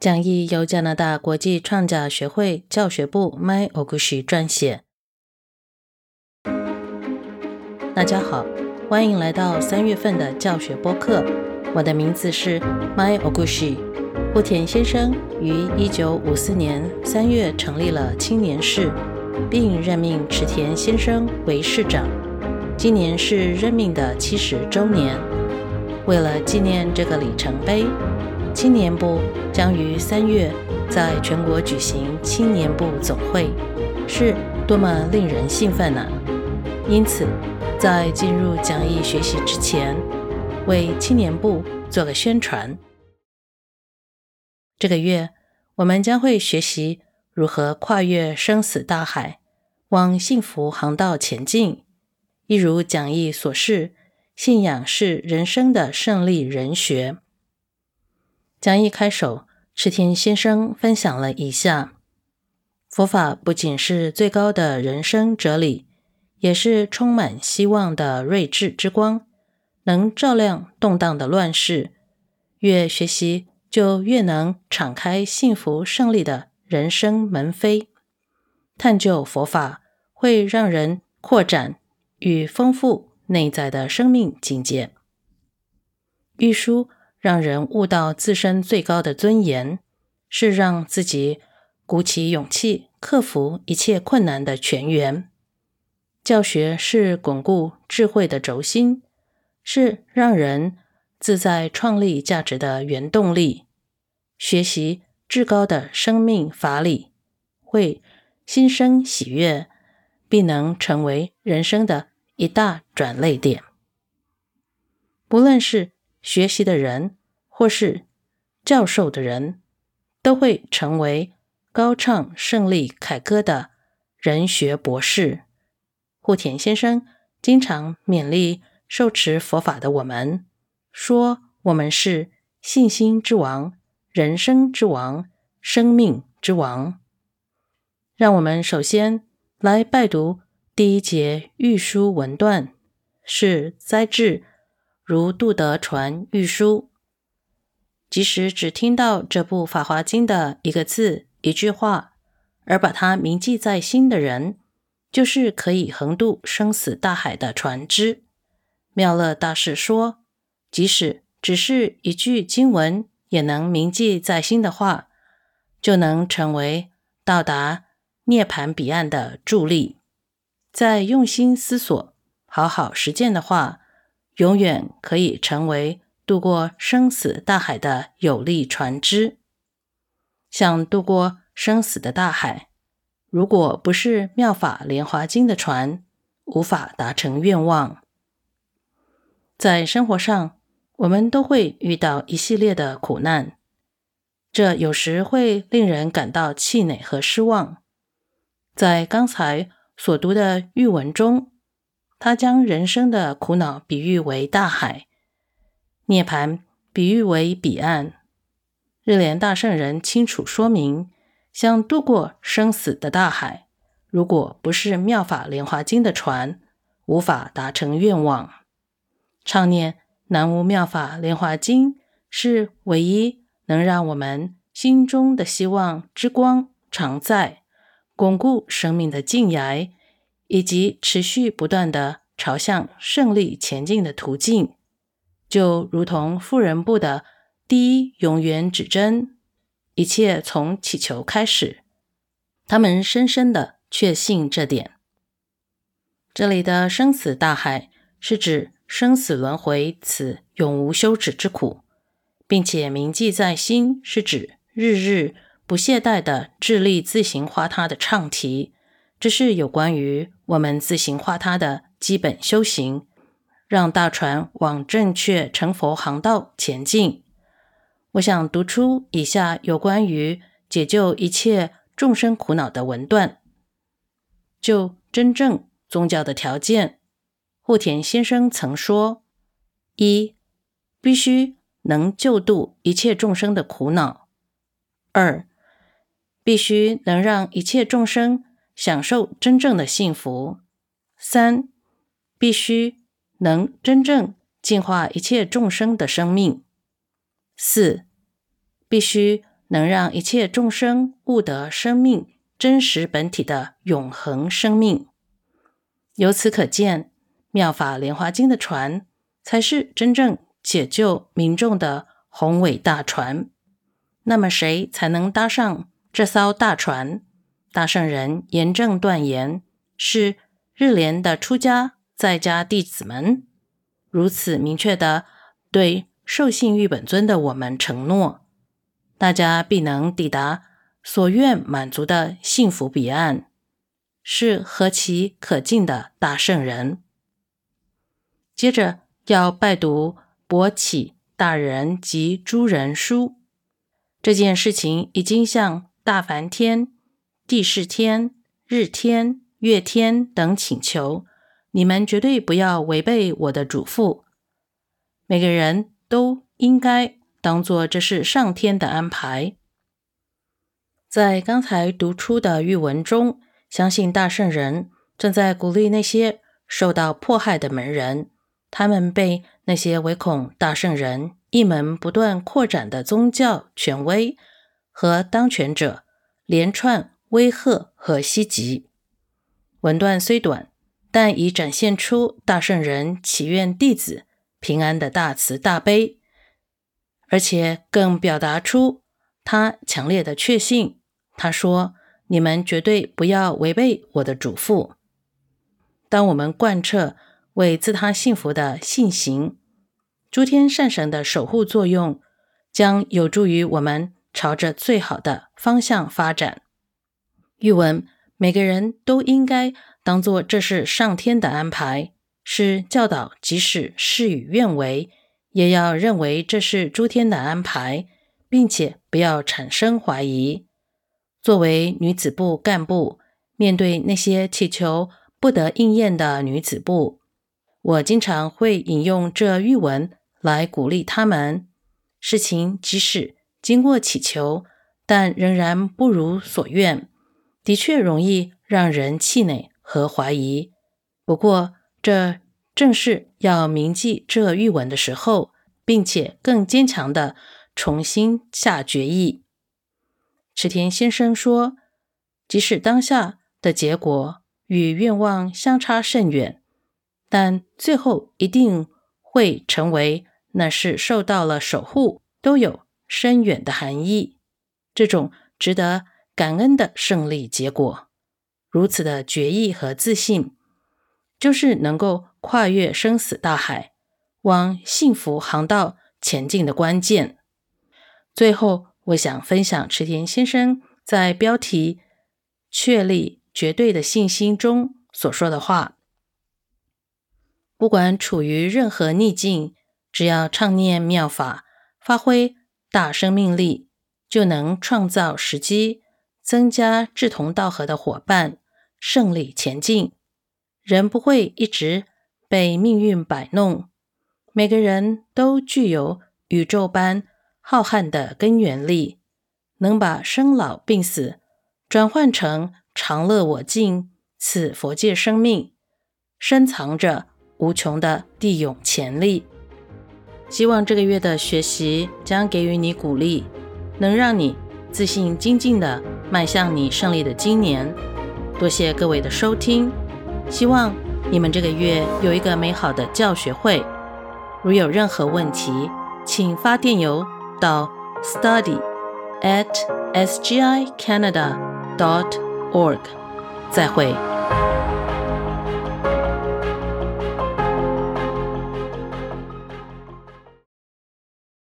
讲义由加拿大国际创甲学会教学部 My Ogushi 撰写。大家好，欢迎来到三月份的教学播客。我的名字是 My Ogushi。户田先生于一九五四年三月成立了青年市，并任命池田先生为市长。今年是任命的七十周年。为了纪念这个里程碑。青年部将于三月在全国举行青年部总会，是多么令人兴奋啊！因此，在进入讲义学习之前，为青年部做个宣传。这个月，我们将会学习如何跨越生死大海，往幸福航道前进。一如讲义所示，信仰是人生的胜利人学。讲义开首，池田先生分享了以下：佛法不仅是最高的人生哲理，也是充满希望的睿智之光，能照亮动荡的乱世。越学习，就越能敞开幸福胜利的人生门扉。探究佛法，会让人扩展与丰富内在的生命境界。玉书。让人悟到自身最高的尊严，是让自己鼓起勇气克服一切困难的泉源。教学是巩固智慧的轴心，是让人自在创立价值的原动力。学习至高的生命法理，会心生喜悦，必能成为人生的一大转泪点。不论是。学习的人，或是教授的人，都会成为高唱胜利凯歌的人学博士。户田先生经常勉励受持佛法的我们，说我们是信心之王、人生之王、生命之王。让我们首先来拜读第一节御书文段，是灾至。如杜德传玉书，即使只听到这部《法华经》的一个字、一句话，而把它铭记在心的人，就是可以横渡生死大海的船只。妙乐大师说，即使只是一句经文，也能铭记在心的话，就能成为到达涅盘彼岸的助力。在用心思索、好好实践的话。永远可以成为渡过生死大海的有力船只。想渡过生死的大海，如果不是妙法莲华经的船，无法达成愿望。在生活上，我们都会遇到一系列的苦难，这有时会令人感到气馁和失望。在刚才所读的译文中。他将人生的苦恼比喻为大海，涅槃比喻为彼岸。日莲大圣人清楚说明，想渡过生死的大海，如果不是妙法莲华经的船，无法达成愿望。唱念南无妙法莲华经，是唯一能让我们心中的希望之光常在，巩固生命的静涯。以及持续不断的朝向胜利前进的途径，就如同富人部的第一永远指针，一切从祈求开始。他们深深的确信这点。这里的生死大海是指生死轮回此永无休止之苦，并且铭记在心，是指日日不懈怠的致力自行化它的唱题。这是有关于我们自行化它的基本修行，让大船往正确成佛航道前进。我想读出以下有关于解救一切众生苦恼的文段。就真正宗教的条件，户田先生曾说：一，必须能救度一切众生的苦恼；二，必须能让一切众生。享受真正的幸福。三，必须能真正净化一切众生的生命。四，必须能让一切众生悟得生命真实本体的永恒生命。由此可见，《妙法莲华经》的船才是真正解救民众的宏伟大船。那么，谁才能搭上这艘大船？大圣人严正断言，是日莲的出家在家弟子们。如此明确的对受信玉本尊的我们承诺，大家必能抵达所愿满足的幸福彼岸，是何其可敬的大圣人！接着要拜读博起大人及诸人书。这件事情已经向大梵天、地势天、日天、月天等请求，你们绝对不要违背我的嘱咐。每个人都应该当做这是上天的安排。在刚才读出的玉文中，相信大圣人正在鼓励那些受到迫害的门人，他们被那些唯恐大圣人。一门不断扩展的宗教权威和当权者连串威吓和袭击。文段虽短，但已展现出大圣人祈愿弟子平安的大慈大悲，而且更表达出他强烈的确信。他说：“你们绝对不要违背我的嘱咐。”当我们贯彻为自他幸福的信行。诸天善神的守护作用将有助于我们朝着最好的方向发展。译文，每个人都应该当做这是上天的安排，是教导，即使事与愿违，也要认为这是诸天的安排，并且不要产生怀疑。作为女子部干部，面对那些祈求不得应验的女子部，我经常会引用这玉文。来鼓励他们。事情即使经过祈求，但仍然不如所愿，的确容易让人气馁和怀疑。不过，这正是要铭记这玉文的时候，并且更坚强的重新下决议。池田先生说：“即使当下的结果与愿望相差甚远，但最后一定会成为。”那是受到了守护，都有深远的含义。这种值得感恩的胜利结果，如此的决意和自信，就是能够跨越生死大海，往幸福航道前进的关键。最后，我想分享池田先生在标题“确立绝对的信心”中所说的话：不管处于任何逆境。只要唱念妙法，发挥大生命力，就能创造时机，增加志同道合的伙伴，胜利前进。人不会一直被命运摆弄，每个人都具有宇宙般浩瀚的根源力，能把生老病死转换成长乐我净，此佛界生命，深藏着无穷的地涌潜力。希望这个月的学习将给予你鼓励，能让你自信精进的迈向你胜利的今年。多谢各位的收听，希望你们这个月有一个美好的教学会。如有任何问题，请发电邮到 study at sgicanada dot org。再会。